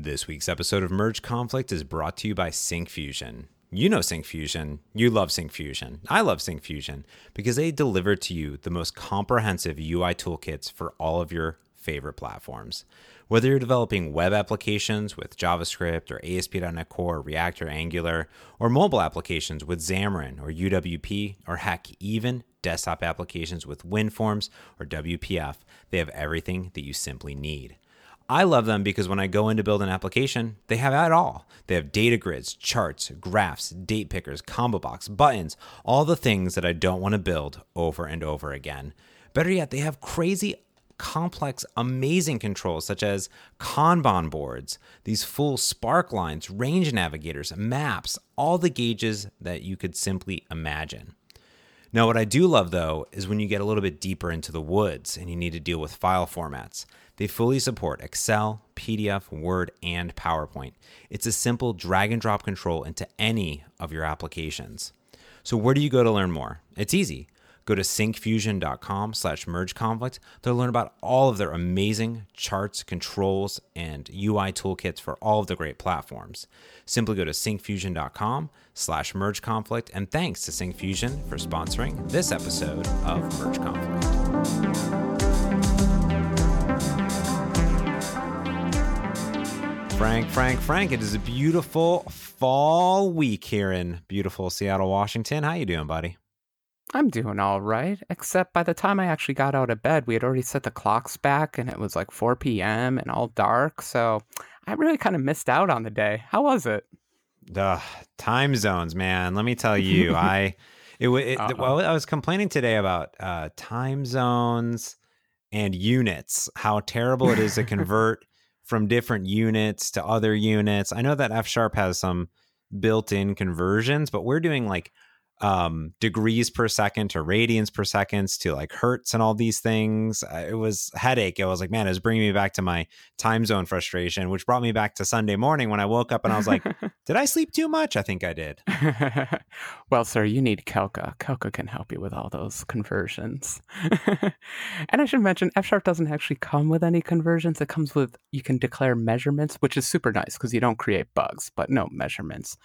This week's episode of Merge Conflict is brought to you by Syncfusion. You know Syncfusion. You love Syncfusion. I love Syncfusion because they deliver to you the most comprehensive UI toolkits for all of your favorite platforms. Whether you're developing web applications with JavaScript or ASP.NET Core, React, or Angular, or mobile applications with Xamarin or UWP, or heck, even desktop applications with WinForms or WPF, they have everything that you simply need. I love them because when I go in to build an application, they have it all. They have data grids, charts, graphs, date pickers, combo box, buttons, all the things that I don't want to build over and over again. Better yet, they have crazy complex, amazing controls such as Kanban boards, these full spark lines, range navigators, maps, all the gauges that you could simply imagine. Now, what I do love though is when you get a little bit deeper into the woods and you need to deal with file formats. They fully support Excel, PDF, Word, and PowerPoint. It's a simple drag and drop control into any of your applications. So, where do you go to learn more? It's easy. Go to syncfusion.com slash merge conflict to learn about all of their amazing charts, controls, and UI toolkits for all of the great platforms. Simply go to syncfusion.com slash merge conflict. And thanks to Syncfusion for sponsoring this episode of Merge Conflict. Frank, Frank, Frank, it is a beautiful fall week here in beautiful Seattle, Washington. How you doing, buddy? I'm doing all right, except by the time I actually got out of bed, we had already set the clocks back and it was like 4 p.m. and all dark. So I really kind of missed out on the day. How was it? The time zones, man. Let me tell you, I it, it well, I was complaining today about uh, time zones and units. How terrible it is to convert from different units to other units. I know that F sharp has some built-in conversions, but we're doing like um, degrees per second to radians per seconds to like hertz and all these things. Uh, it was headache. It was like, man, it was bringing me back to my time zone frustration, which brought me back to Sunday morning when I woke up and I was like, did I sleep too much? I think I did. well, sir, you need Calca. Calca can help you with all those conversions. and I should mention, F Sharp doesn't actually come with any conversions. It comes with, you can declare measurements, which is super nice because you don't create bugs, but no measurements.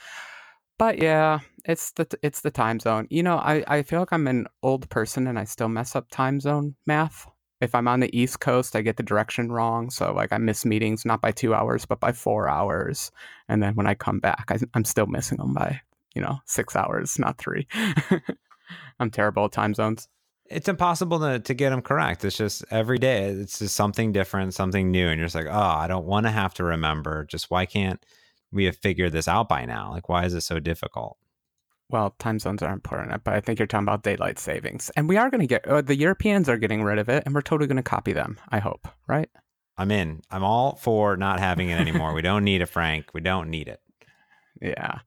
But yeah, it's the it's the time zone. You know, I, I feel like I'm an old person and I still mess up time zone math. If I'm on the East Coast, I get the direction wrong. So like I miss meetings not by two hours, but by four hours. And then when I come back, I, I'm still missing them by you know six hours, not three. I'm terrible at time zones. It's impossible to, to get them correct. It's just every day, it's just something different, something new. And you're just like, oh, I don't want to have to remember. Just why can't we have figured this out by now. Like, why is it so difficult? Well, time zones are important, but I think you're talking about daylight savings. And we are going to get, uh, the Europeans are getting rid of it, and we're totally going to copy them, I hope, right? I'm in. I'm all for not having it anymore. we don't need it, Frank. We don't need it. Yeah.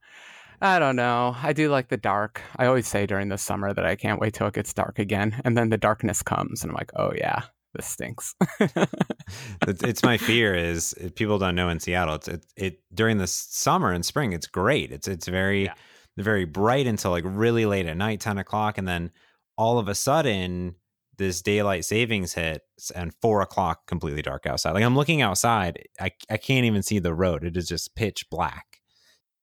I don't know. I do like the dark. I always say during the summer that I can't wait till it gets dark again. And then the darkness comes, and I'm like, oh, yeah, this stinks. it's my fear is people don't know in Seattle. It's it, it during the summer and spring. It's great. It's it's very yeah. very bright until like really late at night, ten o'clock, and then all of a sudden this daylight savings hits and four o'clock completely dark outside. Like I'm looking outside, I I can't even see the road. It is just pitch black.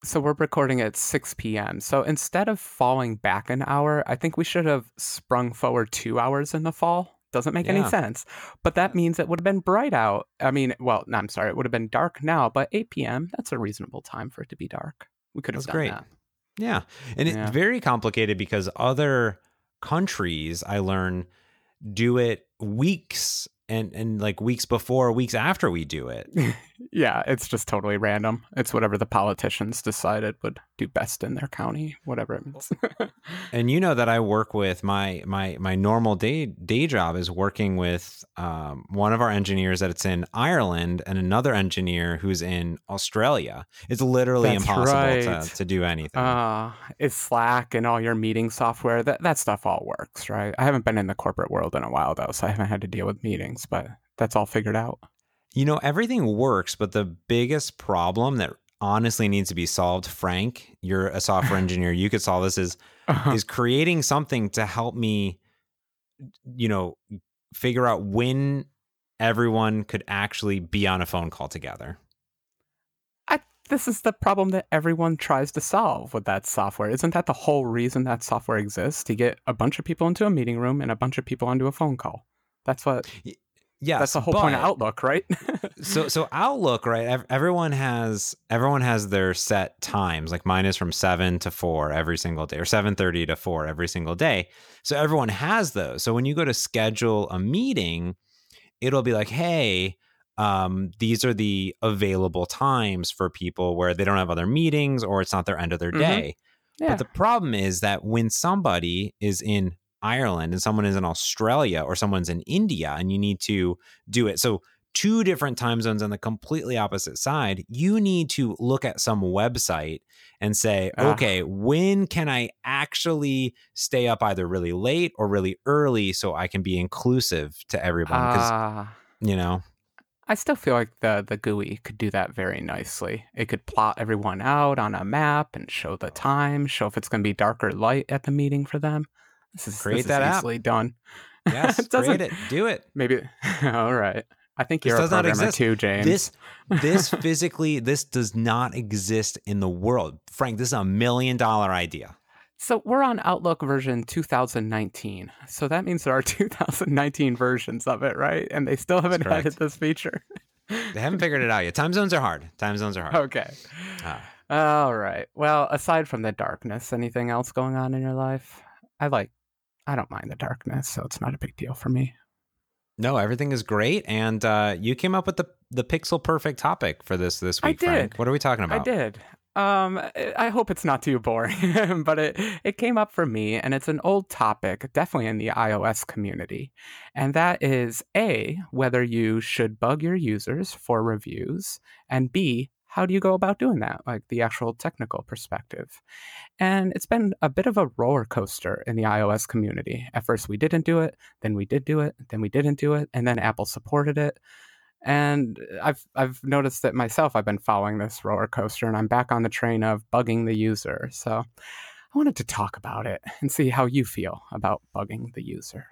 So we're recording at 6 p.m. So instead of falling back an hour, I think we should have sprung forward two hours in the fall. Doesn't make yeah. any sense. But that means it would have been bright out. I mean, well, no, I'm sorry, it would have been dark now, but 8 p.m. That's a reasonable time for it to be dark. We could have that's done great. that. Yeah, and yeah. it's very complicated because other countries I learn do it weeks and and like weeks before, weeks after we do it. yeah, it's just totally random. It's whatever the politicians decided would do best in their county, whatever it means. and you know that I work with my my my normal day day job is working with um, one of our engineers that's in Ireland and another engineer who's in Australia. It's literally that's impossible right. to, to do anything. Uh, it's Slack and all your meeting software. That that stuff all works, right? I haven't been in the corporate world in a while though, so I haven't had to deal with meetings but that's all figured out. You know, everything works, but the biggest problem that honestly needs to be solved, Frank, you're a software engineer, you could solve this is uh-huh. is creating something to help me you know, figure out when everyone could actually be on a phone call together. this is the problem that everyone tries to solve with that software. Isn't that the whole reason that software exists? To get a bunch of people into a meeting room and a bunch of people onto a phone call. That's what. Yes, that's the whole point of Outlook, right? so so Outlook, right? Everyone has everyone has their set times. Like mine is from seven to four every single day, or seven thirty to four every single day. So everyone has those. So when you go to schedule a meeting, it'll be like, hey, um, these are the available times for people where they don't have other meetings or it's not their end of their mm-hmm. day. Yeah. But the problem is that when somebody is in Ireland and someone is in Australia or someone's in India and you need to do it. So, two different time zones on the completely opposite side, you need to look at some website and say, uh. okay, when can I actually stay up either really late or really early so I can be inclusive to everyone? Because, uh. you know. I still feel like the the GUI could do that very nicely. It could plot everyone out on a map and show the time, show if it's going to be dark or light at the meeting for them. This is create this that is easily app. done. Yes, it create it. Do it. Maybe. All right. I think you're this a programmer too, James. This this physically this does not exist in the world. Frank, this is a million dollar idea. So we're on Outlook version 2019. So that means there are 2019 versions of it, right? And they still haven't added this feature. they haven't figured it out yet. Time zones are hard. Time zones are hard. Okay. Ah. All right. Well, aside from the darkness, anything else going on in your life? I like I don't mind the darkness, so it's not a big deal for me. No, everything is great, and uh, you came up with the the pixel perfect topic for this this week. I did. Frank. What are we talking about? I did. Um, I hope it's not too boring, but it it came up for me, and it's an old topic, definitely in the iOS community, and that is a whether you should bug your users for reviews, and b how do you go about doing that, like the actual technical perspective? And it's been a bit of a roller coaster in the iOS community. At first, we didn't do it, then we did do it, then we didn't do it, and then Apple supported it. And uh, I've I've noticed that myself. I've been following this roller coaster, and I'm back on the train of bugging the user. So I wanted to talk about it and see how you feel about bugging the user.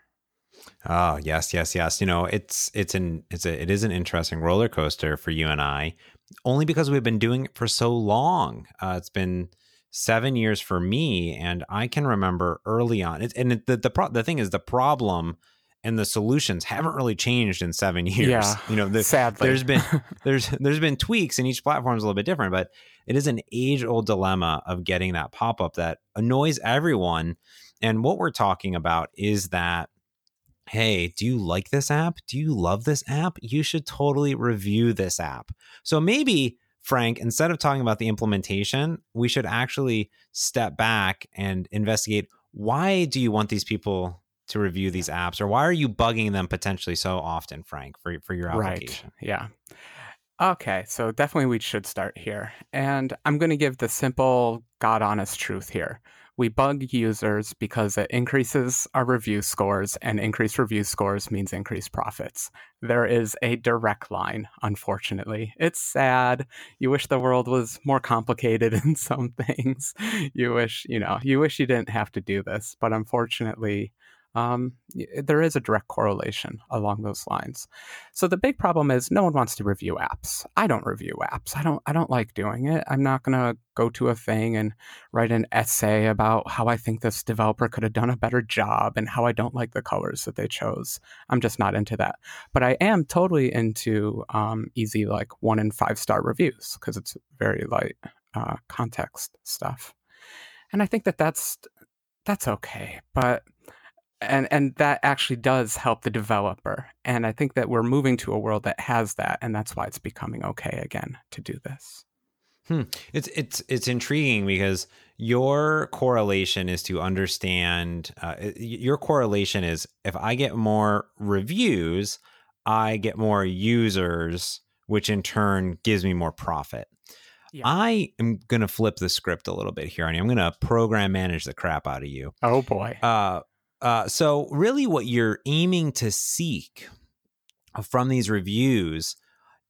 Oh yes, yes, yes. You know, it's it's an it's a it is an interesting roller coaster for you and I only because we've been doing it for so long. Uh, it's been seven years for me, and I can remember early on. It, and it, the the, pro- the thing is, the problem and the solutions haven't really changed in seven years. Yeah, you know, the, sadly, there's been there's there's been tweaks, and each platform is a little bit different. But it is an age old dilemma of getting that pop up that annoys everyone. And what we're talking about is that hey, do you like this app? Do you love this app? You should totally review this app. So maybe, Frank, instead of talking about the implementation, we should actually step back and investigate why do you want these people to review these apps or why are you bugging them potentially so often, Frank, for, for your application? Right. Yeah. Okay, so definitely we should start here. And I'm going to give the simple, God honest truth here we bug users because it increases our review scores, and increased review scores means increased profits. There is a direct line, unfortunately. It's sad. You wish the world was more complicated in some things. You wish, you know, you wish you didn't have to do this, but unfortunately, um, there is a direct correlation along those lines. So the big problem is no one wants to review apps. I don't review apps. I don't. I don't like doing it. I'm not going to go to a thing and write an essay about how I think this developer could have done a better job and how I don't like the colors that they chose. I'm just not into that. But I am totally into um, easy like one and five star reviews because it's very light uh, context stuff. And I think that that's that's okay. But and and that actually does help the developer and i think that we're moving to a world that has that and that's why it's becoming okay again to do this hmm. it's it's it's intriguing because your correlation is to understand uh, your correlation is if i get more reviews i get more users which in turn gives me more profit yeah. I am going to flip the script a little bit here, and I'm going to program manage the crap out of you. Oh boy. Uh, uh, so, really, what you're aiming to seek from these reviews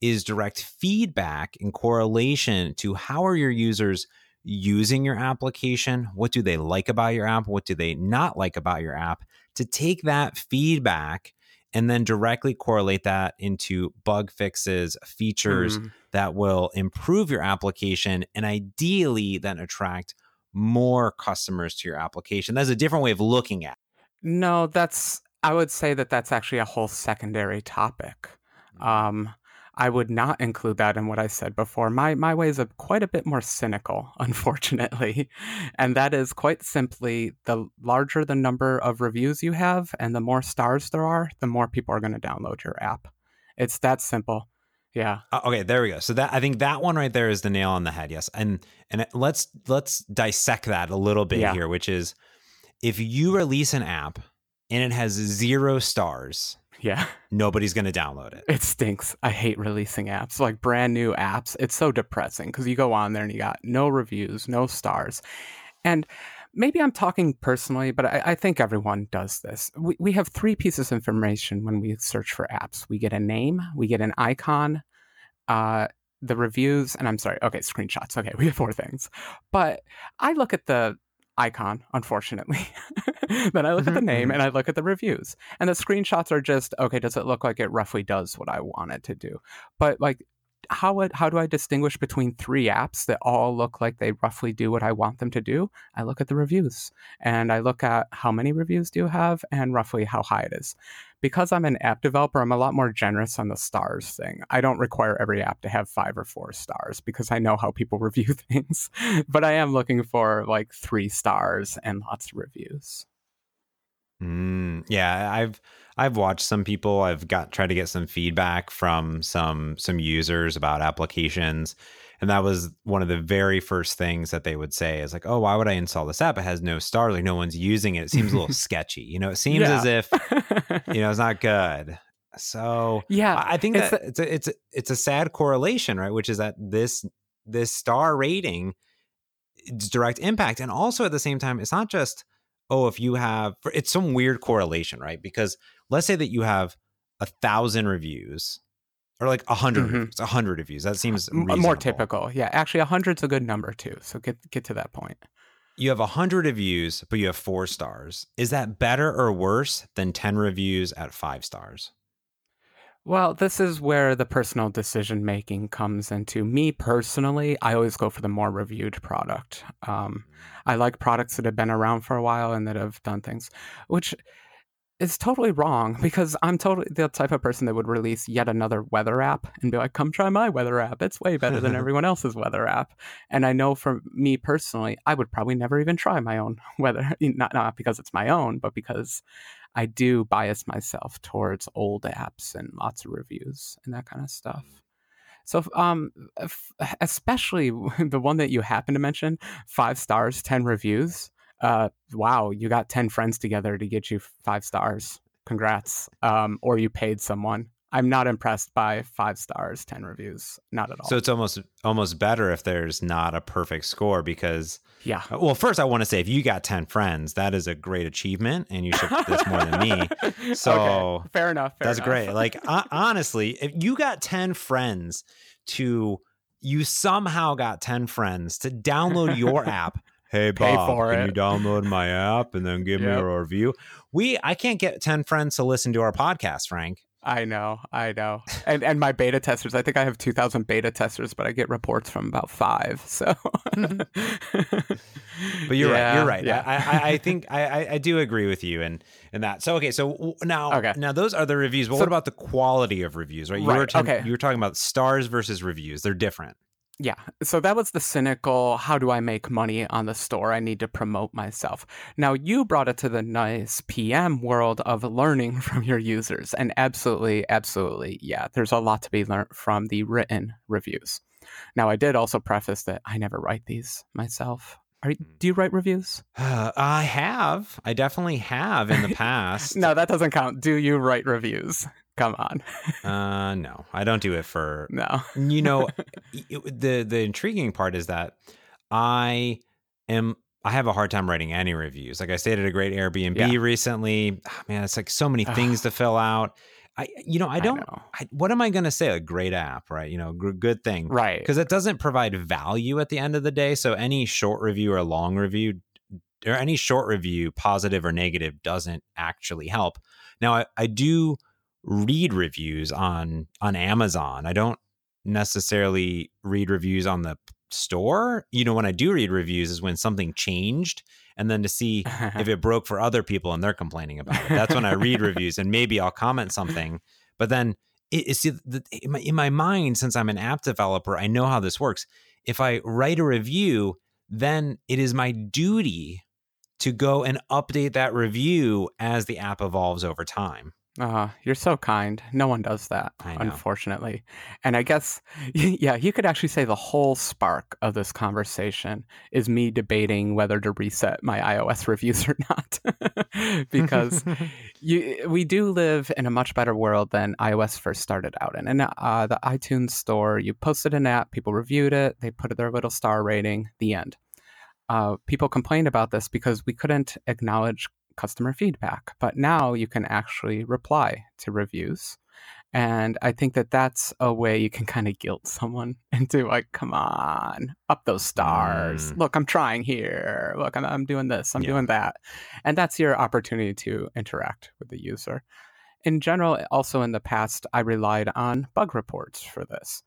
is direct feedback in correlation to how are your users using your application? What do they like about your app? What do they not like about your app? To take that feedback and then directly correlate that into bug fixes, features Mhm. that will improve your application and ideally then attract more customers to your application. That's a different way of looking at. No, that's I would say that that's actually a whole secondary topic. Um, I would not include that in what I said before. My my ways are quite a bit more cynical, unfortunately, and that is quite simply the larger the number of reviews you have and the more stars there are, the more people are going to download your app. It's that simple. Yeah. Uh, okay, there we go. So that I think that one right there is the nail on the head. Yes, and and let's let's dissect that a little bit Yeah. here, which is if you release an app and it has zero stars, Yeah. nobody's going to download it. It stinks. I hate releasing apps, like brand new apps. It's so depressing because you go on there and you got no reviews, no stars. And maybe I'm talking personally, but I, I think everyone does this. We, we have three pieces of information when we search for apps we get a name, we get an icon, uh, the reviews, and I'm sorry, okay, screenshots. Okay, we have four things. But I look at the icon, unfortunately. then I look at the name mhm. and I look at the reviews. And the screenshots are just, okay, does it look like it roughly does what I want it to do? But like, how how do I distinguish between three apps that all look like they roughly do what I want them to do? I look at the reviews and I look at how many reviews do you have and roughly how high it is. Because I'm an app developer, I'm a lot more generous on the stars thing. I don't require every app to have five or four stars because I know how people review things. but I am looking for like three stars and lots of reviews. Mm, yeah, I've I've watched some people. I've got tried to get some feedback from some some users about applications, and that was one of the very first things that they would say is like, "Oh, why would I install this app? It has no stars. Like no one's using it. It seems a little sketchy. You know, it seems Yeah. as if you know it's not good." So yeah. I I think it's that it's a, it's a, it's a sad correlation, right? Which is that this this star rating it's direct impact, and also at the same time, it's not just oh if you have it's some weird correlation, right? Because let's say that you have a thousand reviews or like a 100 Mhm. reviews, a hundred reviews. That seems M- more typical. Yeah, actually, a hundred's a good number too. So get get to that point. You have a hundred reviews, but you have four stars. Is that better or worse than ten reviews at five stars? Well, this is where the personal decision making comes into. Me personally, I always go for the more reviewed product. Um, I like products that have been around for a while and that have done things, which is totally wrong because I'm totally the type of person that would release yet another weather app and be like, come try my weather app. It's way better than everyone else's weather app. And I know for me personally, I would probably never even try my own weather, not, not because it's my own, but because I do bias myself towards old apps and lots of reviews and that kind of stuff. So, um, f- especially the one that you happen to mention, five stars, ten reviews. Uh, wow, you got ten friends together to get you five stars. Congrats. Um, or you paid someone. I'm not impressed by five stars, ten reviews. Not at all. So it's almost almost better if there's not a perfect score because yeah. Uh, well, first I want to say if you got ten friends, that is a great achievement, and you should this more than me. So Okay, fair enough. fair That's enough. great. Like ho- honestly, if you got 10 friends to you somehow got 10 friends to download your app. Hey Bob, for can it. you download my app and then give me a review? We I can't get 10 friends to listen to our podcast, Frank. I know, I know, and and my beta testers. I think I have two thousand beta testers, but I get reports from about five. So, mm-hmm. But you're right. You're right. Yeah, I, I, I think I, I, do agree with you and and that. So okay. So now Okay. now those are the reviews. But So- what about the quality of reviews? Right. You were Right, okay. you were talking about stars versus reviews. They're different. Yeah. So that was the cynical. How do I make money on the store? I need to promote myself. Now you brought it to the nice PM world of learning from your users, and absolutely, absolutely, yeah. There's a lot to be learned from the written reviews. Now I did also preface that I never write these myself. Are do you write reviews? Uh, I have. I definitely have in the past. No, that doesn't count. Do you write reviews? Come on. Uh, no, I don't do it for. No. You know, it- the the intriguing part is that I am. I have a hard time writing any reviews. Like I stayed at a great Airbnb Yeah. recently. Ah, man, it's like so many things to fill out. I, you know, I don't. know. I, what am I going to say? A great app, right? You know, gr- good thing, Right. Because it doesn't provide value at the end of the day. So any short review or long review, or any short review, positive or negative, doesn't actually help. Now, I, I do read reviews on on Amazon. I don't necessarily read reviews on the store. You know, when I do read reviews is when something changed and then to see if it broke for other people and they're complaining about it. That's when I read reviews and maybe I'll comment something. But then it, see, in, my, in my mind, since I'm an app developer, I know how this works. If I write a review, then it is my duty to go and update that review as the app evolves over time. Uh, you're so kind. No one does that, unfortunately. And I guess, yeah, you could actually say the whole spark of this conversation is me debating whether to reset my iOS reviews or not. because you, we do live in a much better world than iOS first started out in. And uh, the iTunes store, you posted an app, people reviewed it, they put their little star rating, the end. Uh, people complained about this because we couldn't acknowledge customer feedback. But now you can actually reply to reviews. And I think that that's a way you can kind of guilt someone into like, come on, up those stars. Mm. Look, I'm trying here. Look, I'm, I'm doing this, I'm yeah. doing that. And that's your opportunity to interact with the user. In general, also in the past, I relied on bug reports for this.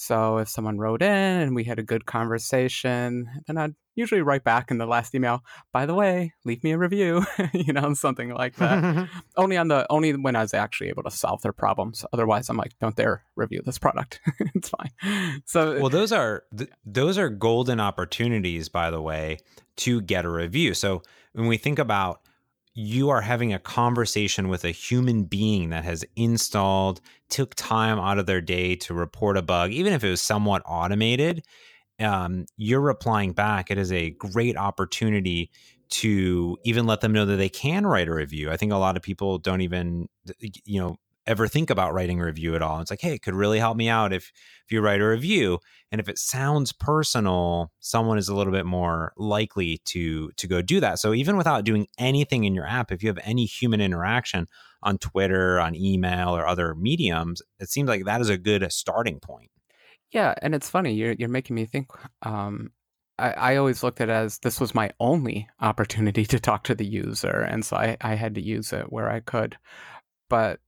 So if someone wrote in and we had a good conversation, then I'd usually write back in the last email, by the way, leave me a review, you know, something like that. only on the only when I was actually able to solve their problems. Otherwise, I'm like, don't dare review this product. it's fine. So Well, those are th- those are golden opportunities by the way to get a review. So when we think about you are having a conversation with a human being that has installed, took time out of their day to report a bug, even if it was somewhat automated, um, you're replying back. It is a great opportunity to even let them know that they can write a review. I think a lot of people don't even, you know, ever think about writing a review at all. It's like, hey, it could really help me out if if you write a review. And if it sounds personal, someone is a little bit more likely to to go do that. So even without doing anything in your app, if you have any human interaction on Twitter, on email, or other mediums, it seems like that is a good starting point. Yeah, and it's funny. You're you're making me think. Um, I, I always looked at it as this was my only opportunity to talk to the user, and so I, I had to use it where I could. But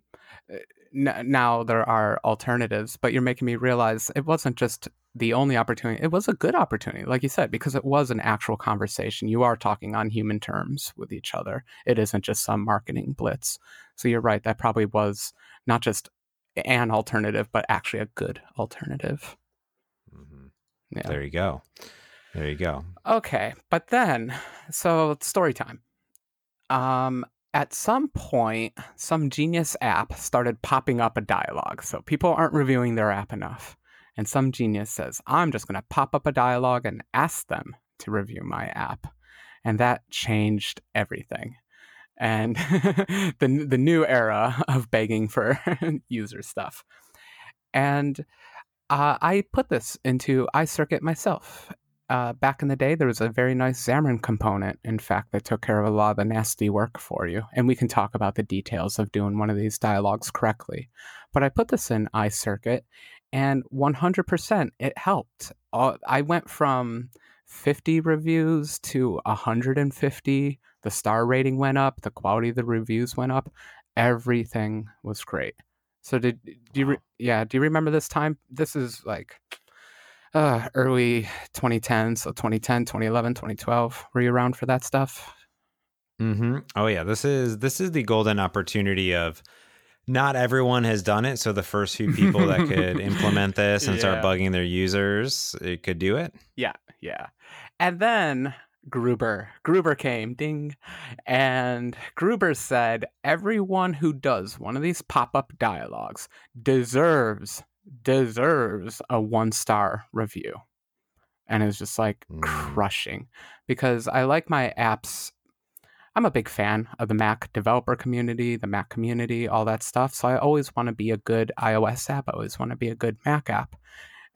now there are alternatives, but you're making me realize it wasn't just the only opportunity. It was a good opportunity, like you said, because it was an actual conversation. You are talking on human terms with each other. It isn't just some marketing blitz. So you're right. That probably was not just an alternative, but actually a good alternative. Mm-hmm. Yeah. There you go. There you go. Okay, but then, so story time. Um, at some point, some genius app started popping up a dialogue. So people aren't reviewing their app enough. And some genius says, I'm just going to pop up a dialogue and ask them to review my app. And that changed everything. And the, the new era of begging for user stuff. And uh, I put this into iCircuit myself uh, back in the day, there was a very nice Xamarin component, in fact, that took care of a lot of the nasty work for you. And we can talk about the details of doing one of these dialogues correctly. But I put this in iCircuit, and 100% it helped. Uh, I went from 50 reviews to 150. The star rating went up, the quality of the reviews went up. Everything was great. So did do you re- yeah, do you remember this time? This is like uh, early 2010, so 2010, 2011, 2012. Were you around for that stuff? Mm-hmm. Oh yeah, this is this is the golden opportunity of not everyone has done it. So the first few people that could implement this and yeah. start bugging their users, it could do it. Yeah, yeah. And then Gruber. Gruber came, ding. And Gruber said everyone who does one of these pop up dialogues deserves deserves a one star review. And it's just like mm. crushing because I like my apps. I'm a big fan of the Mac developer community, the Mac community, all that stuff. So I always want to be a good iOS app. I always want to be a good Mac app.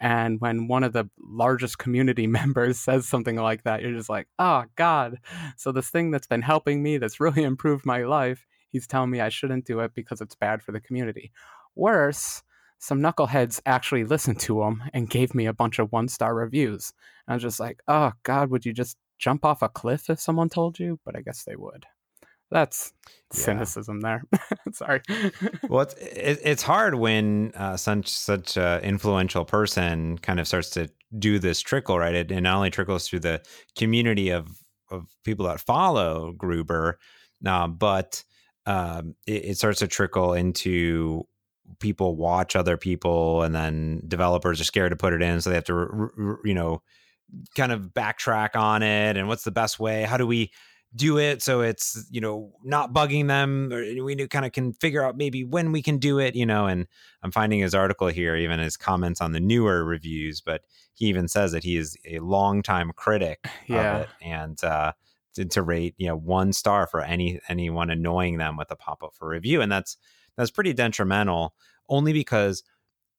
And when one of the largest community members says something like that, you're just like, oh, God. So this thing that's been helping me, that's really improved my life, he's telling me I shouldn't do it because it's bad for the community. Worse, some knuckleheads actually listened to them and gave me a bunch of one star reviews. And I was just like, oh God, would you just jump off a cliff if someone told you? But I guess they would. That's Yeah. cynicism there. Sorry. well, it's it, it's hard when uh, such such a influential person kind of starts to do this trickle, right? It, it not only trickles through the community of of people that follow Gruber, uh, but um, it, it starts to trickle into people watch other people, and then developers are scared to put it in, so they have to, you know, kind of backtrack on it. And what's the best way? How do we do it so it's you know not bugging them or we kind of can figure out maybe when we can do it you know and i'm finding his article here even his comments on the newer reviews but he even says that he is a longtime critic Yeah. of it and uh to, to rate you know one star for any anyone annoying them with a pop-up for review and that's that's pretty detrimental only because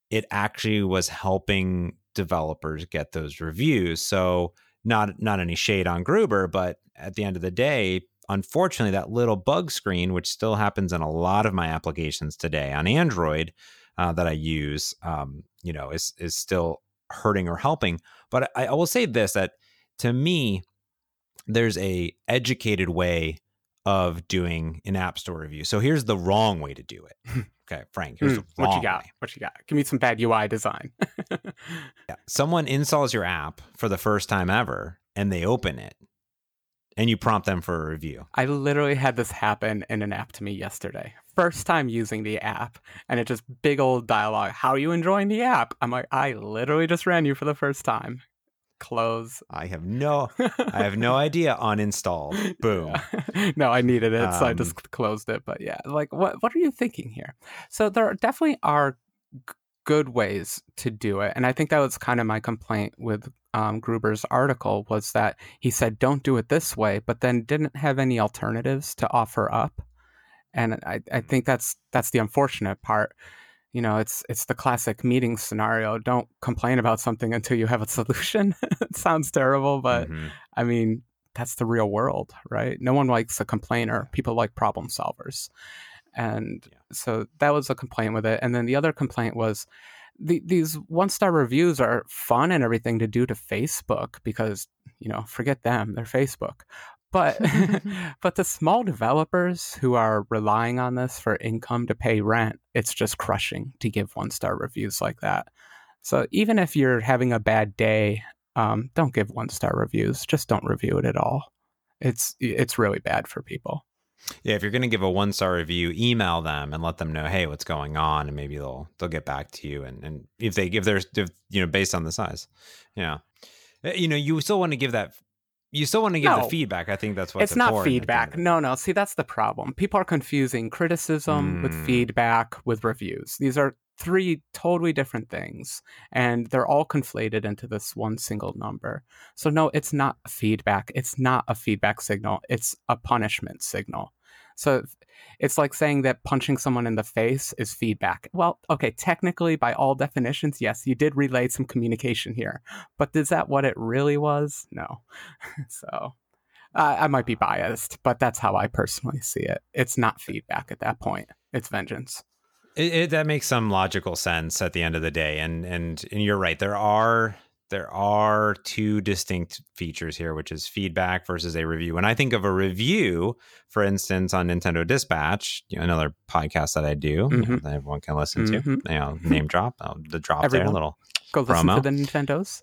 it actually was helping developers get those reviews so not not any shade on Gruber, but at the end of the day, unfortunately, that little bug screen, which still happens in a lot of my applications today on Android uh, that I use, um, you know, is is still hurting or helping. But I, I will say this: that to me, there's a educated way of doing an app store review. So here's the wrong way to do it. Okay, Frank, here's Hmm, the wrong what you got? way. What you got? Give me some bad UI design. Yeah. Someone installs your app for the first time ever and they open it and you prompt them for a review. I literally had this happen in an app to me yesterday. First time using the app, and it just big old dialogue. How are you enjoying the app? I'm like, I literally just ran you for the first time. Close. I have no I have no idea uninstalled. Boom. Yeah. no, I needed it, so I Um, just closed it. But yeah, like, what what are you thinking here? So there definitely are g- good ways to do it, and I think that was kind of my complaint with um, Gruber's article was that he said don't do it this way, but then didn't have any alternatives to offer up, and I I think that's that's the unfortunate part. You know, it's it's the classic meeting scenario. Don't complain about something until you have a solution. it sounds terrible, but Mhm. I mean, that's the real world, right? No one likes a complainer. People like problem solvers. And Yeah. so that was a complaint with it. And then the other complaint was the, these one star reviews are fun and everything to do to Facebook because, you know, forget them, they're Facebook. But but the small developers who are relying on this for income to pay rent, it's just crushing to give one star reviews like that. So even if you're having a bad day um, don't give one star reviews. Just don't review it at all. It's it's really bad for people. Yeah, if you're going to give a one star review, email them and let them know, hey, what's going on, and maybe they'll they'll get back to you. And and if they give their if, you know based on the size, yeah, Uh, you know you still want to give that you still want to give No. the feedback. I think that's what it's not important at the end feedback. of the day. No, no. See, that's the problem. People are confusing criticism with Mm. feedback with reviews. These are three totally different things, and they're all conflated into this one single number. So no, it's not feedback. It's not a feedback signal. It's a punishment signal. So it's like saying that punching someone in the face is feedback. Well, okay, technically, by all definitions, yes, you did relay some communication here. But is that what it really was? No. so uh, I might be biased, but that's how I personally see it. It's not feedback at that point. It's vengeance. It, it, that makes some logical sense at the end of the day, and and and you're right. There are there are two distinct features here, which is feedback versus a review. When I think of a review, for instance, on Nintendo Dispatch, you know, another podcast that I do, you know, Mhm. that everyone can listen to, Mhm. you know, name drop, uh, the drop there, Everyone. little Go listen Promo. to the Nintendos.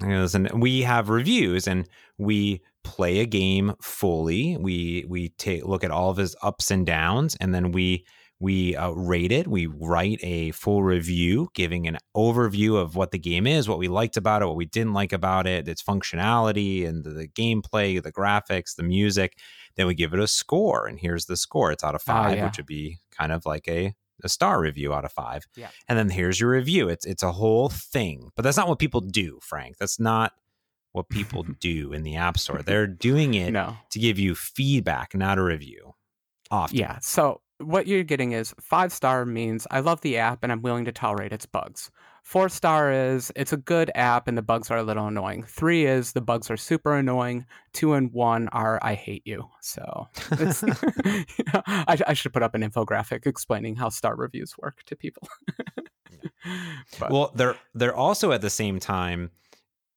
listen, we have reviews and we play a game fully. We we take look at all of his ups and downs, and then we we uh, rate it. We write a full review, giving an overview of what the game is, what we liked about it, what we didn't like about it, its functionality, and the, the gameplay, the graphics, the music. Then we give it a score, and here's the score. It's out of Ah, five, yeah. which would be kind of like a a star review out of five. Yeah. And then here's your review. It's it's a whole thing. But that's not what people do, Frank. That's not what people do in the App Store. They're doing it No. to give you feedback, not a review. Often. Yeah. So what you're getting is five star means I love the app and I'm willing to tolerate its bugs. Four star is it's a good app and the bugs are a little annoying. Three is the bugs are super annoying. Two and one are I hate you. So it's, you know, I, I should put up an infographic explaining how star reviews work to people. Well, they're they're also at the same time,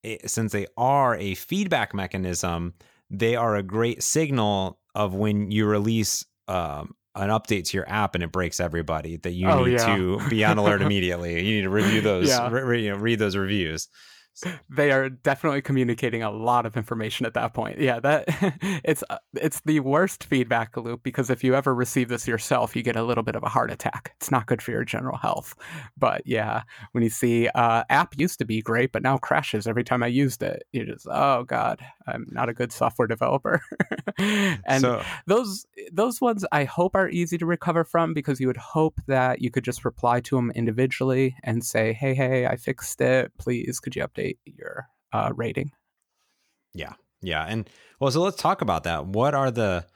eh, since they are a feedback mechanism, they are a great signal of when you release um, an update to your app and it breaks everybody that you Oh, need yeah. to be on alert immediately. You need to review those, Yeah. re- you know, read those reviews. they are definitely communicating a lot of information at that point. Yeah, that it's uh, it's the worst feedback loop because if you ever receive this yourself, you get a little bit of a heart attack. It's not good for your general health. But yeah, when you see uh, app used to be great, but now crashes every time I used it, you just oh god, I'm not a good software developer. and so, those those ones I hope are easy to recover from because you would hope that you could just reply to them individually and say, "Hey, hey, I fixed it. Please, could you update your uh, rating?" Yeah. Yeah. And well, so let's talk about that. What are the,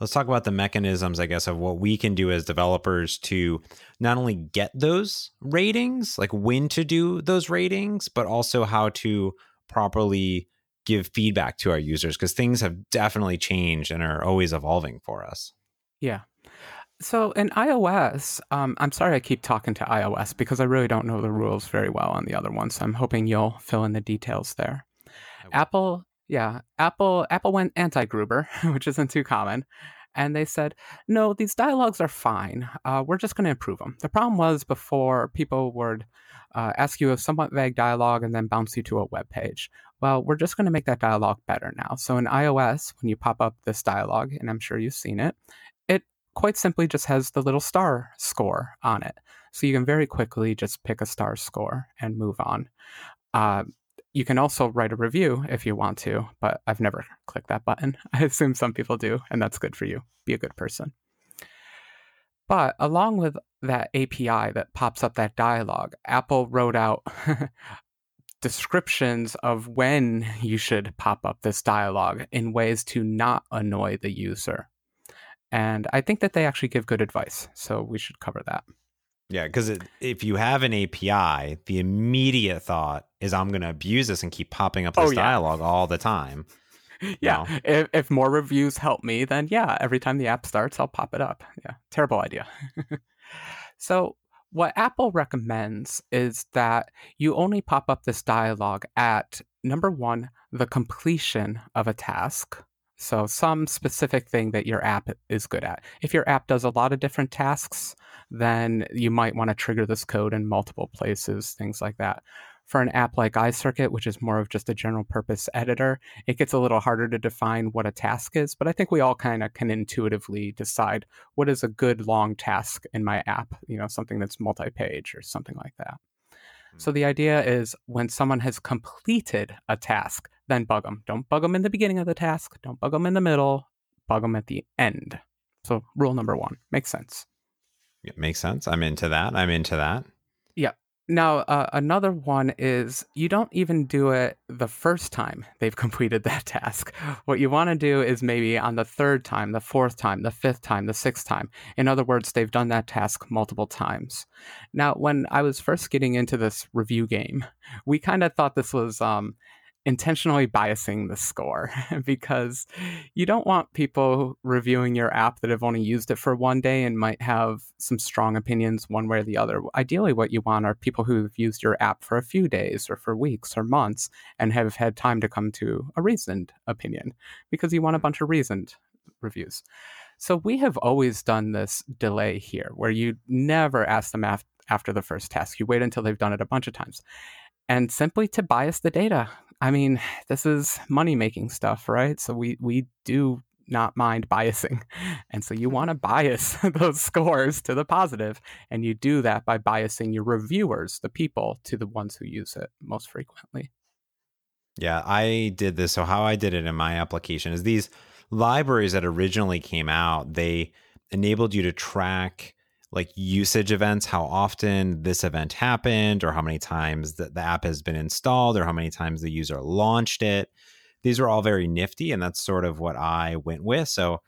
let's talk about the mechanisms, I guess, of what we can do as developers to not only get those ratings, like when to do those ratings, but also how to properly give feedback to our users because things have definitely changed and are always evolving for us. Yeah. So in iOS, um, I'm sorry I keep talking to iOS because I really don't know the rules very well on the other ones. So I'm hoping you'll fill in the details there. Apple, yeah, Apple, Apple went anti-Gruber, which isn't too common, and they said, no, these dialogues are fine. Uh, we're just going to improve them. The problem was before people would uh, ask you a somewhat vague dialogue and then bounce you to a web page. Well, we're just going to make that dialogue better now. So in iOS, when you pop up this dialogue, and I'm sure you've seen it quite simply just has the little star score on it. So you can very quickly just pick a star score and move on. Uh, you can also write a review if you want to, but I've never clicked that button. I assume some people do, and that's good for you. Be a good person. But along with that API that pops up that dialogue, Apple wrote out descriptions of when you should pop up this dialogue in ways to not annoy the user. And I think that they actually give good advice. So we should cover that. Yeah, because if you have an API, the immediate thought is I'm going to abuse this and keep popping up oh, this Oh, yeah. dialogue all the time. Yeah. No. If, if more reviews help me, then yeah, every time the app starts, I'll pop it up. Yeah. Terrible idea. so, what Apple recommends is that you only pop up this dialogue at number one, the completion of a task. So, some specific thing that your app is good at. If your app does a lot of different tasks, then you might want to trigger this code in multiple places, things like that. For an app like iCircuit, which is more of just a general purpose editor, it gets a little harder to define what a task is, but I think we all kind of can intuitively decide what is a good long task in my app, you know, something that's multi page or something like that. So hmm. the idea is when someone has completed a task, then bug them. Don't bug them in the beginning of the task, don't bug them in the middle, bug them at the end. So, rule number one makes sense. It makes sense. I'm into that. I'm into that. Yeah. Now, uh, another one is you don't even do it the first time they've completed that task. What you want to do is maybe on the third time, the fourth time, the fifth time, the sixth time. In other words, they've done that task multiple times. Now, when I was first getting into this review game, we kind of thought this was um, intentionally biasing the score because you don't want people reviewing your app that have only used it for one day and might have some strong opinions one way or the other. Ideally, what you want are people who've used your app for a few days or for weeks or months and have had time to come to a reasoned opinion because you want a bunch of reasoned reviews. So we have always done this delay here where you never ask them af- after the first task. You wait until they've done it a bunch of times. And simply to bias the data. I mean, this is money making stuff, right? So we we do not mind biasing. And so you want to bias those scores to the positive, and you do that by biasing your reviewers, the people, to the ones who use it most frequently. Yeah, I did this. So how I did it in my application is these libraries that originally came out, they enabled you to track like usage events, how often this event happened, or how many times the, the app has been installed, or how many times the user launched it. These are all very nifty, and that's sort of what I went with. So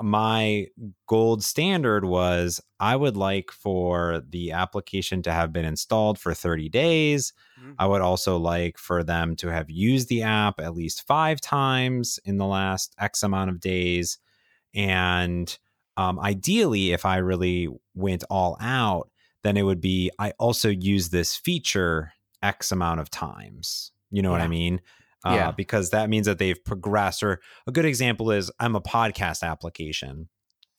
my gold standard was I would like for the application to have been installed for 30 days. I would also like for them to have used the app at least five times in the last X amount of days. And um, ideally, if I really went all out, then it would be I also use this feature X amount of times. You know what I mean? uh, Yeah. because that means that they've progressed. Or a good example is I'm a podcast application.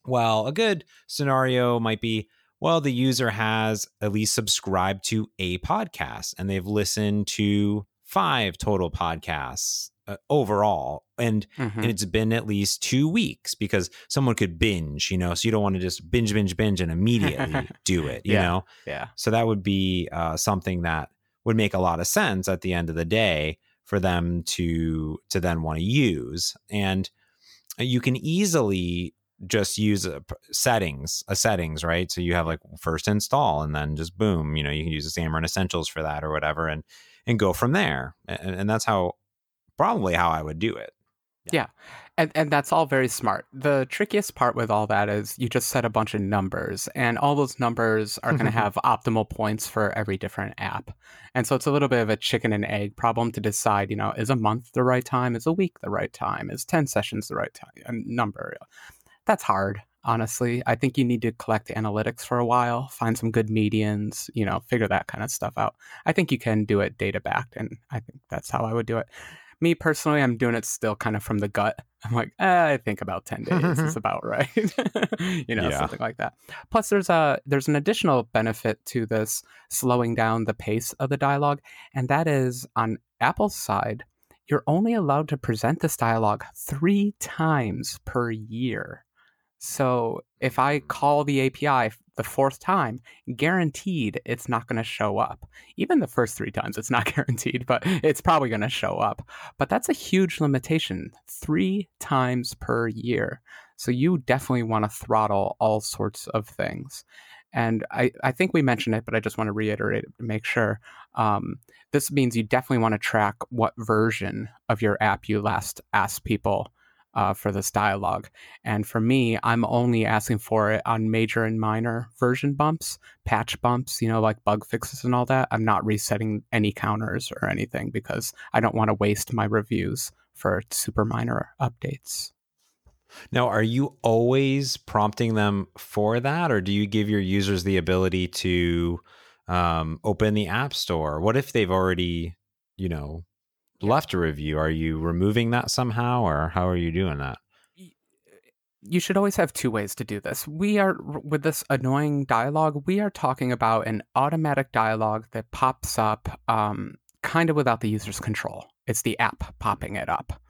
Well, a good scenario might be well, the user has at least subscribed to a podcast and they've listened to five total podcasts uh, overall. And Mhm. and it's been at least two weeks because someone could binge, you know, so you don't want to just binge, binge, binge and immediately do it, you Yeah. know? yeah. So that would be uh, something that would make a lot of sense at the end of the day for them to to then want to use. And you can easily just use a settings, a settings, right? So you have like first install, and then just boom, you know, you can use the Xamarin Essentials for that or whatever, and and go from there. And, and that's how probably how I would do it. Yeah. And and that's all very smart. The trickiest part with all that is you just set a bunch of numbers and all those numbers are going to have optimal points for every different app. And so it's a little bit of a chicken and egg problem to decide, you know, is a month the right time? Is a week the right time? Is 10 sessions the right time? And number. That's hard, honestly. I think you need to collect analytics for a while, find some good medians, you know, figure that kind of stuff out. I think you can do it data backed and I think that's how I would do it. Me personally, I'm doing it still kind of from the gut. I'm like, eh, I think about 10 days is about right. you know, Yeah. something like that. Plus there's a there's an additional benefit to this slowing down the pace of the dialogue, and that is on Apple's side, you're only allowed to present this dialogue 3 times per year. So if I call the API the fourth time, guaranteed it's not going to show up. Even the first three times, it's not guaranteed, but it's probably going to show up. But that's a huge limitation three times per year. So you definitely want to throttle all sorts of things. And I, I think we mentioned it, but I just want to reiterate it to make sure. Um, this means you definitely want to track what version of your app you last asked people uh, for this dialogue. And for me, I'm only asking for it on major and minor version bumps, patch bumps, you know, like bug fixes and all that. I'm not resetting any counters or anything because I don't want to waste my reviews for super minor updates. Now, are you always prompting them for that, or do you give your users the ability to um, open the App Store? What if they've already, you know, left a review? Are you removing that somehow, or how are you doing that? you should always have two ways to do this. We are, with this annoying dialogue, we are talking about an automatic dialogue that pops up um, kind of without the user's control. It's the app popping it up.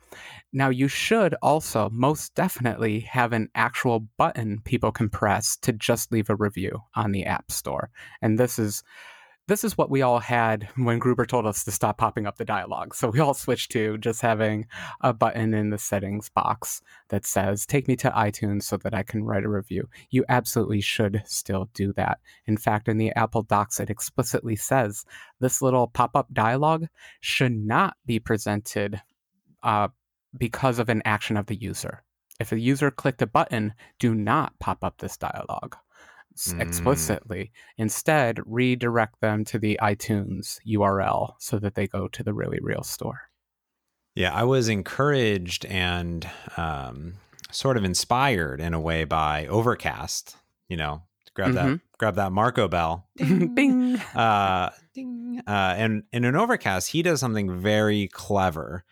Now, you should also most definitely have an actual button people can press to just leave a review on the App Store. And this is this is what we all had when Gruber told us to stop popping up the dialogue. So we all switched to just having a button in the settings box that says, Take me to iTunes so that I can write a review. You absolutely should still do that. In fact, in the Apple Docs, it explicitly says this little pop up dialogue should not be presented uh, because of an action of the user. If a user clicked a button, do not pop up this dialogue s- Mm. explicitly. Instead, redirect them to the iTunes URL so that they go to the Really Real store. Yeah, I was encouraged and um, sort of inspired in a way by Overcast. You know, grab that, Mhm. grab that Marco Bell. Bing. uh, ding. Uh, and, and in Overcast, he does something very clever,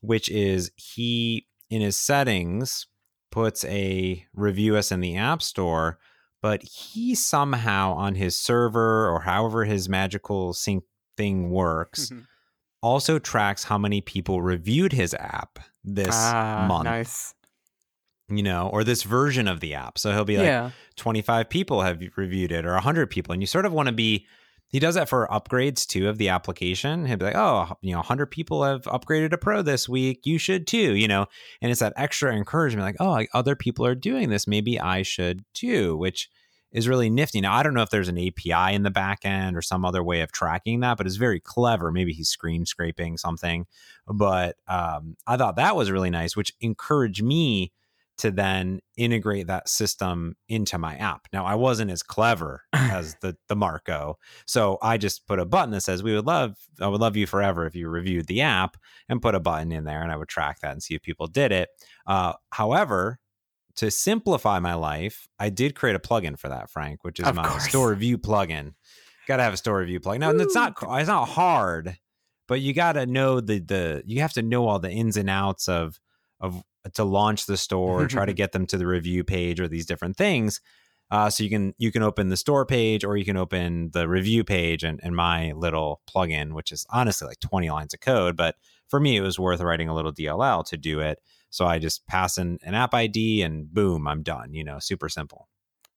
which is he, in his settings, puts a review us in the App Store, but he somehow on his server or however his magical sync thing works Mhm. also tracks how many people reviewed his app this ah, month, nice. you know, or this version of the app. So he'll be like, yeah. 25 people have reviewed it or 100 people and you sort of want to be he does that for upgrades too of the application. He'll be like oh you know 100 people have upgraded to pro this week. You should too you know? And it's that extra encouragement like oh other people are doing this. Maybe i should too which is really nifty. Now i don't know if there's an api in the back end or some other way of tracking that but it's very clever. Maybe he's screen scraping something. But um, i thought that was really nice which encouraged me to then integrate that system into my app. Now I wasn't as clever as the the Marco, so I just put a button that says we would love I would love you forever if you reviewed the app and put a button in there and I would track that and see if people did it. Uh, however, to simplify my life, I did create a plugin for that, Frank, which is Of my course. store review plugin. Got to have a store review plugin. Now it's not it's not hard, but you got to know the the you have to know all the ins and outs of of to launch the store, try to get them to the review page or these different things. Uh, so you can you can open the store page or you can open the review page and, and my little plugin, which is honestly like 20 lines of code. But for me, it was worth writing a little DLL to do it. So I just pass in an app ID and boom, I'm done. You know, super simple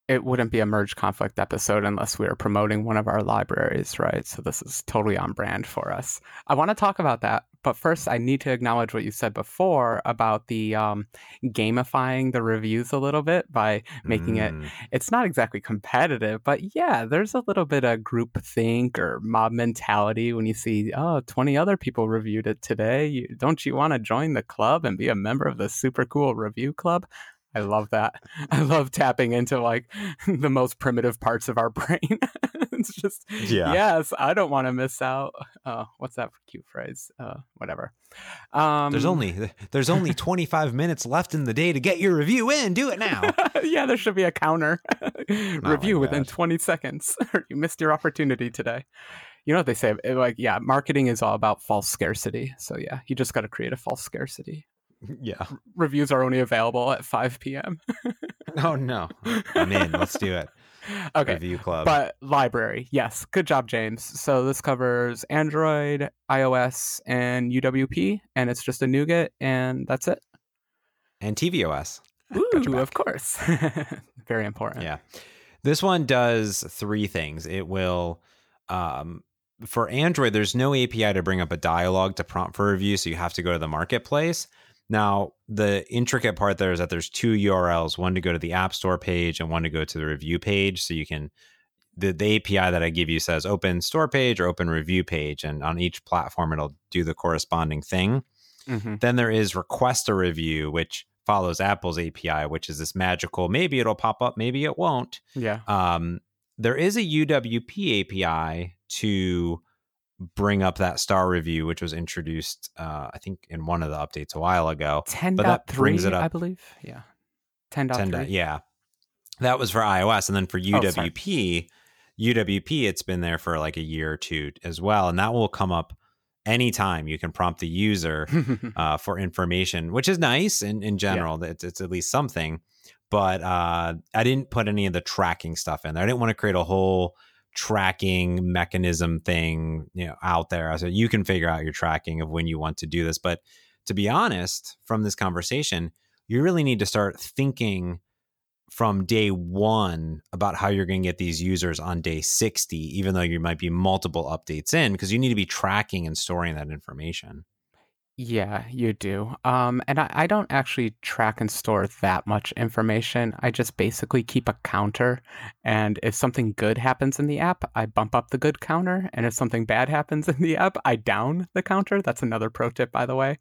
it wouldn't be a merge conflict episode unless we were promoting one of our libraries, right? So this is totally on brand for us. I want to talk about that, but first I need to acknowledge what you said before about the um, gamifying the reviews a little bit by making mm. it. It's not exactly competitive, but yeah, there's a little bit of group think or mob mentality when you see oh 20 other people reviewed it today. You, don't you want to join the club and be a member of the super cool review club? I love that. I love tapping into like the most primitive parts of our brain. it's just yeah. yes, I don't want to miss out. Uh, what's that cute phrase? Uh, whatever. Um, there's only there's only 25 minutes left in the day to get your review in. Do it now. yeah, there should be a counter review within 20 seconds. you missed your opportunity today. You know what they say? Like, yeah, marketing is all about false scarcity. So yeah, you just got to create a false scarcity. Yeah. Reviews are only available at 5 p.m. oh, no. I'm in. Let's do it. Okay. Review club. But library. Yes. Good job, James. So this covers Android, iOS, and UWP, and it's just a NuGet, and that's it. And tvOS. Ooh, of course. Very important. Yeah. This one does three things. It will um, for Android, there's no API to bring up a dialog to prompt for review, so you have to go to the marketplace. Now, the intricate part there is that there's two URLs, one to go to the App Store page and one to go to the review page. So you can the, the API that I give you says open store page or open review page, and on each platform it'll do the corresponding thing. Mm-hmm. Then there is request a review, which follows Apple's API, which is this magical. Maybe it'll pop up, maybe it won't. Yeah. Um, there is a UWP API to bring up that star review, which was introduced, uh, I think, in one of the updates a while ago. 10. But that brings it up. I believe. Yeah. 10.3. 10. yeah. That was for iOS. And then for UWP, oh, UWP, it's been there for like a year or two as well. And that will come up anytime you can prompt the user uh, for information, which is nice in, in general. Yeah. It's, it's at least something. But uh, I didn't put any of the tracking stuff in there. I didn't want to create a whole tracking mechanism thing you know out there. So you can figure out your tracking of when you want to do this. But to be honest from this conversation you really need to start thinking from day one about how you're going to get these users on day 60 even though you might be multiple updates in because you need to be tracking and storing that information yeah, you do. Um, and I, I don't actually track and store that much information. I just basically keep a counter. And if something good happens in the app, I bump up the good counter. And if something bad happens in the app, I down the counter. That's another pro tip, by the way.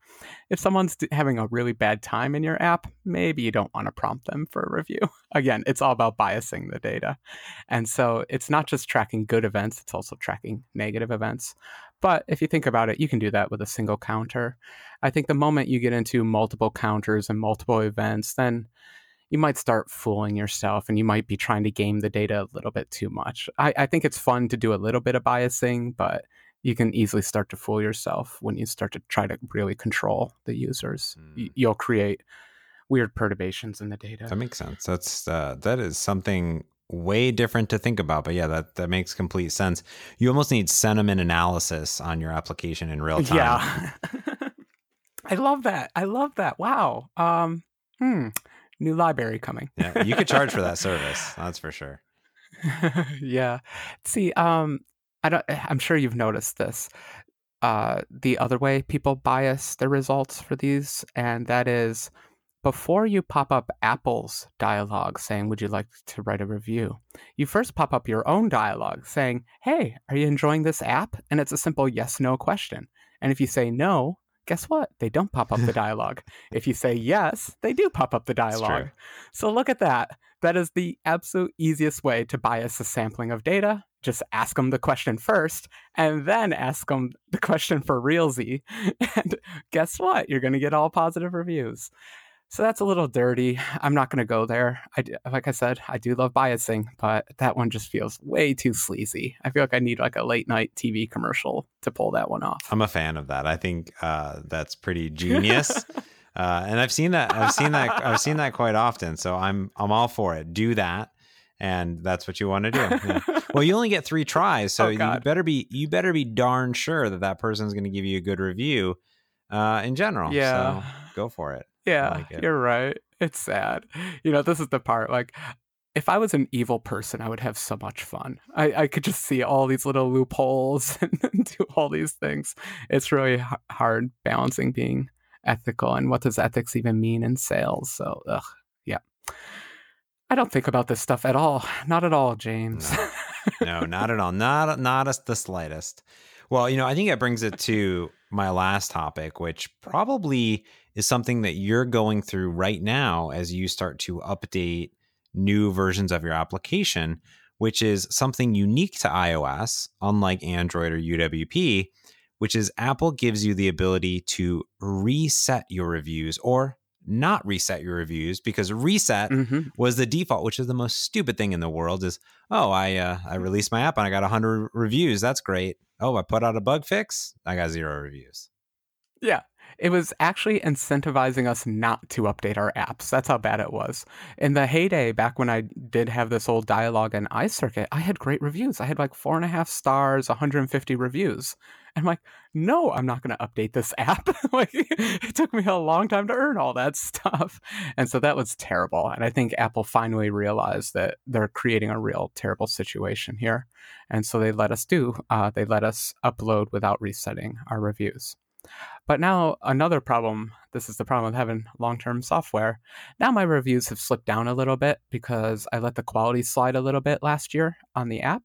If someone's having a really bad time in your app, maybe you don't want to prompt them for a review. Again, it's all about biasing the data. And so it's not just tracking good events, it's also tracking negative events. But if you think about it, you can do that with a single counter. I think the moment you get into multiple counters and multiple events, then you might start fooling yourself and you might be trying to game the data a little bit too much. I, I think it's fun to do a little bit of biasing, but you can easily start to fool yourself when you start to try to really control the users. Mm. You'll create weird perturbations in the data. That makes sense. That's uh, that is something way different to think about. But yeah, that, that makes complete sense. You almost need sentiment analysis on your application in real time. Yeah. I love that. I love that. Wow. Um, hmm. New library coming. yeah, you could charge for that service. That's for sure. yeah. See, um, I don't. I'm sure you've noticed this. Uh, the other way people bias their results for these, and that is before you pop up Apple's dialogue saying, Would you like to write a review? You first pop up your own dialogue saying, Hey, are you enjoying this app? And it's a simple yes no question. And if you say no, guess what? They don't pop up the dialogue. if you say yes, they do pop up the dialogue. So look at that. That is the absolute easiest way to bias a sampling of data. Just ask them the question first and then ask them the question for realsy. And guess what? You're going to get all positive reviews. So that's a little dirty. I'm not going to go there. I, like I said, I do love biasing, but that one just feels way too sleazy. I feel like I need like a late night TV commercial to pull that one off. I'm a fan of that. I think uh, that's pretty genius. uh, and I've seen that. I've seen that. I've seen that quite often. So I'm I'm all for it. Do that, and that's what you want to do. Yeah. well, you only get three tries, so Oh, you better be you better be darn sure that that person's going to give you a good review. Uh, in general, Yeah. So go for it. Yeah, like you're right. It's sad. You know, this is the part. Like, if I was an evil person, I would have so much fun. I, I could just see all these little loopholes and do all these things. It's really h- hard balancing being ethical and what does ethics even mean in sales. So, ugh, yeah. I don't think about this stuff at all. Not at all, James. no, not at all. Not not the slightest. Well, you know, I think that brings it to my last topic, which probably is something that you're going through right now as you start to update new versions of your application, which is something unique to iOS, unlike Android or UWP, which is Apple gives you the ability to reset your reviews or not reset your reviews because reset hmm was the default, which is the most stupid thing in the world. Is oh, I uh, I released my app and I got hundred reviews. That's great. Oh, I put out a bug fix. I got zero reviews. Yeah. It was actually incentivizing us not to update our apps. That's how bad it was. In the heyday, back when I did have this old dialogue and iCircuit, I had great reviews. I had like four and a half stars, 150 reviews. I'm like, no, I'm not going to update this app. like, it took me a long time to earn all that stuff. And so that was terrible. And I think Apple finally realized that they're creating a real terrible situation here. And so they let us do, uh, they let us upload without resetting our reviews. But now another problem, this is the problem of having long-term software. Now my reviews have slipped down a little bit because I let the quality slide a little bit last year on the app.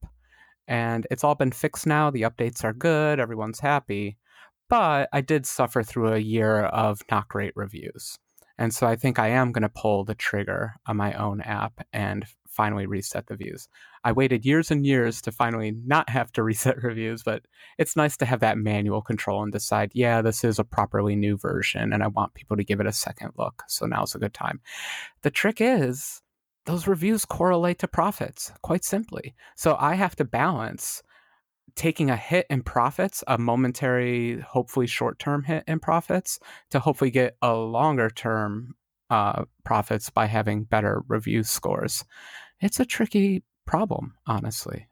And it's all been fixed now. The updates are good, everyone's happy. But I did suffer through a year of not great reviews. And so I think I am going to pull the trigger on my own app and finally reset the views. I waited years and years to finally not have to reset reviews, but it's nice to have that manual control and decide, yeah, this is a properly new version and I want people to give it a second look. So now's a good time. The trick is those reviews correlate to profits quite simply. So I have to balance taking a hit in profits, a momentary, hopefully short term hit in profits, to hopefully get a longer term uh, profits by having better review scores. It's a tricky problem, honestly.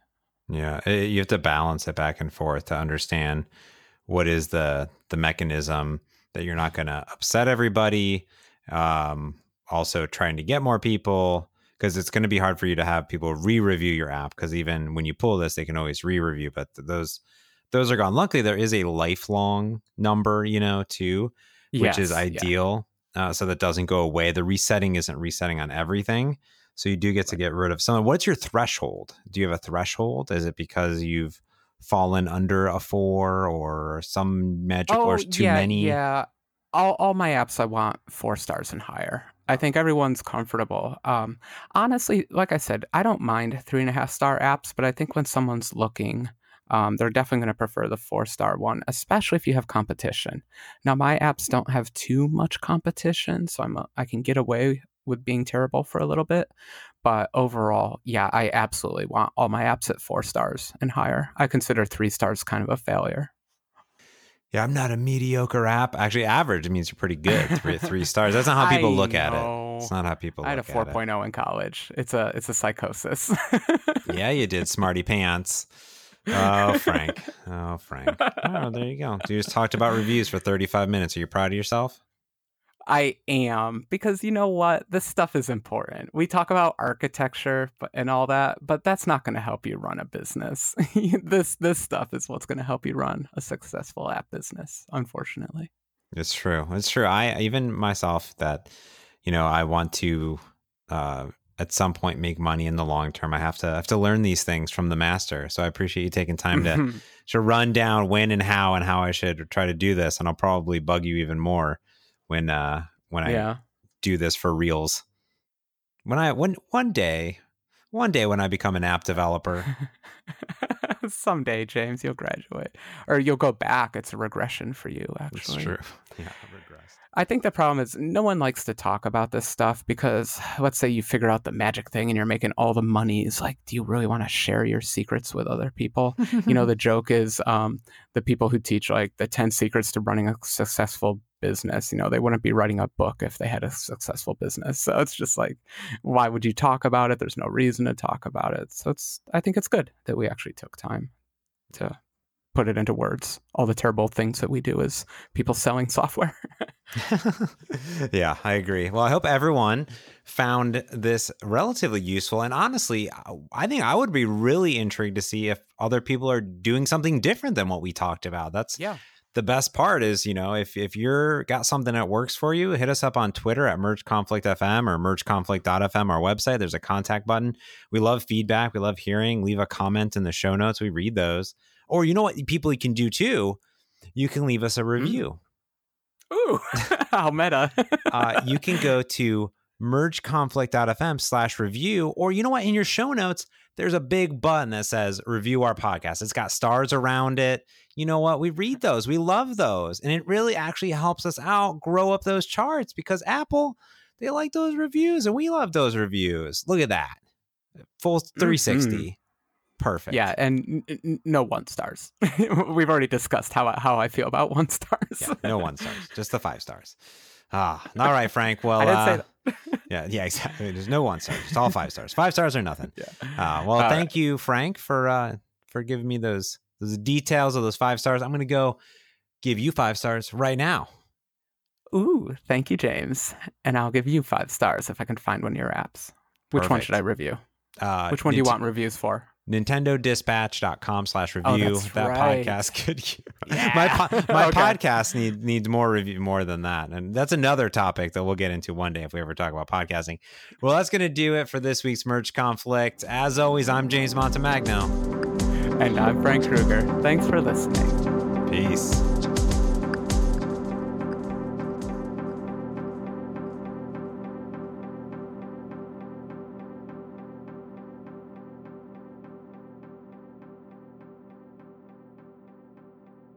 Yeah, it, you have to balance it back and forth to understand what is the the mechanism that you're not going to upset everybody. Um, also, trying to get more people because it's going to be hard for you to have people re-review your app because even when you pull this, they can always re-review, but th- those those are gone. Luckily, there is a lifelong number, you know, too, which is Yes, yeah. ideal. Uh, so that doesn't go away. The resetting isn't resetting on everything. So you do get to get rid of someone. What's your threshold? Do you have a threshold? Is it because you've fallen under a four or some magic or too Oh, yeah, many? Yeah. All, all my apps, I want four stars and higher. I think everyone's comfortable. Um, honestly, like I said, I don't mind three and a half star apps, but I think when someone's looking, um, they're definitely going to prefer the four star one, especially if you have competition. Now, my apps don't have too much competition, so I'm a, I can get away with being terrible for a little bit. But overall, yeah, I absolutely want all my apps at four stars and higher. I consider three stars kind of a failure. Yeah, I'm not a mediocre app. Actually, average means you're pretty good. Three three stars. That's not how people I look at it. It's not how people look at it. I had a look at it. 4.0 in college. It's a it's a psychosis. Yeah, you did, smarty pants. Oh, Frank. Oh, Frank. Oh, there you go. You just talked about reviews for 35 minutes. Are you proud of yourself? I am because you know what? This stuff is important. We talk about architecture and all that, but that's not going to help you run a business. this this stuff is what's going to help you run a successful app business, unfortunately. It's true. It's true. I even myself that, you know, I want to uh at some point make money in the long term. I have to I have to learn these things from the master. So I appreciate you taking time to to run down when and how and how I should try to do this. And I'll probably bug you even more when uh when I yeah. do this for reels. When I when one day one day when I become an app developer. Someday, James, you'll graduate. Or you'll go back. It's a regression for you, That's actually. true. Yeah, I think the problem is no one likes to talk about this stuff because let's say you figure out the magic thing and you're making all the money. It's like, do you really want to share your secrets with other people? you know, the joke is um, the people who teach like the 10 secrets to running a successful business, you know, they wouldn't be writing a book if they had a successful business. So it's just like, why would you talk about it? There's no reason to talk about it. So it's, I think it's good that we actually took time to put it into words. All the terrible things that we do as people selling software. yeah, I agree. Well, I hope everyone found this relatively useful. And honestly, I think I would be really intrigued to see if other people are doing something different than what we talked about. That's yeah. The best part is, you know, if if you're got something that works for you, hit us up on Twitter at Merge Conflict FM or mergeconflict.fm, our website. There's a contact button. We love feedback. We love hearing. Leave a comment in the show notes. We read those. Or you know what people you can do too? You can leave us a review. Ooh, how meta. uh, you can go to mergeconflict.fm slash review, or you know what? In your show notes, there's a big button that says review our podcast. It's got stars around it. You know what? We read those. We love those. And it really actually helps us out grow up those charts because Apple, they like those reviews and we love those reviews. Look at that. Full 360. Mm-hmm. Perfect. Yeah, and n- n- no one stars. We've already discussed how how I feel about one stars. yeah, no one stars, just the five stars. Ah, all right, Frank. Well, I uh, yeah, yeah, exactly. There's no one stars, just all five stars. Five stars or nothing. Yeah. Uh, well, All thank you, Frank, for uh, for giving me those those details of those five stars. I'm going to go give you five stars right now. Ooh, thank you, James. And I'll give you five stars if I can find one of your apps. Which one should I review? Uh, Which one do you want reviews for? nintendodispatch.com slash oh, review that's that right. podcast could Yeah. my po- my Okay. podcast need, needs more review more than that and that's another topic that we'll get into one day if we ever talk about podcasting well that's going to do it for this week's merge conflict as always i'm james montemagno And I'm Frank Krueger. Thanks for listening. peace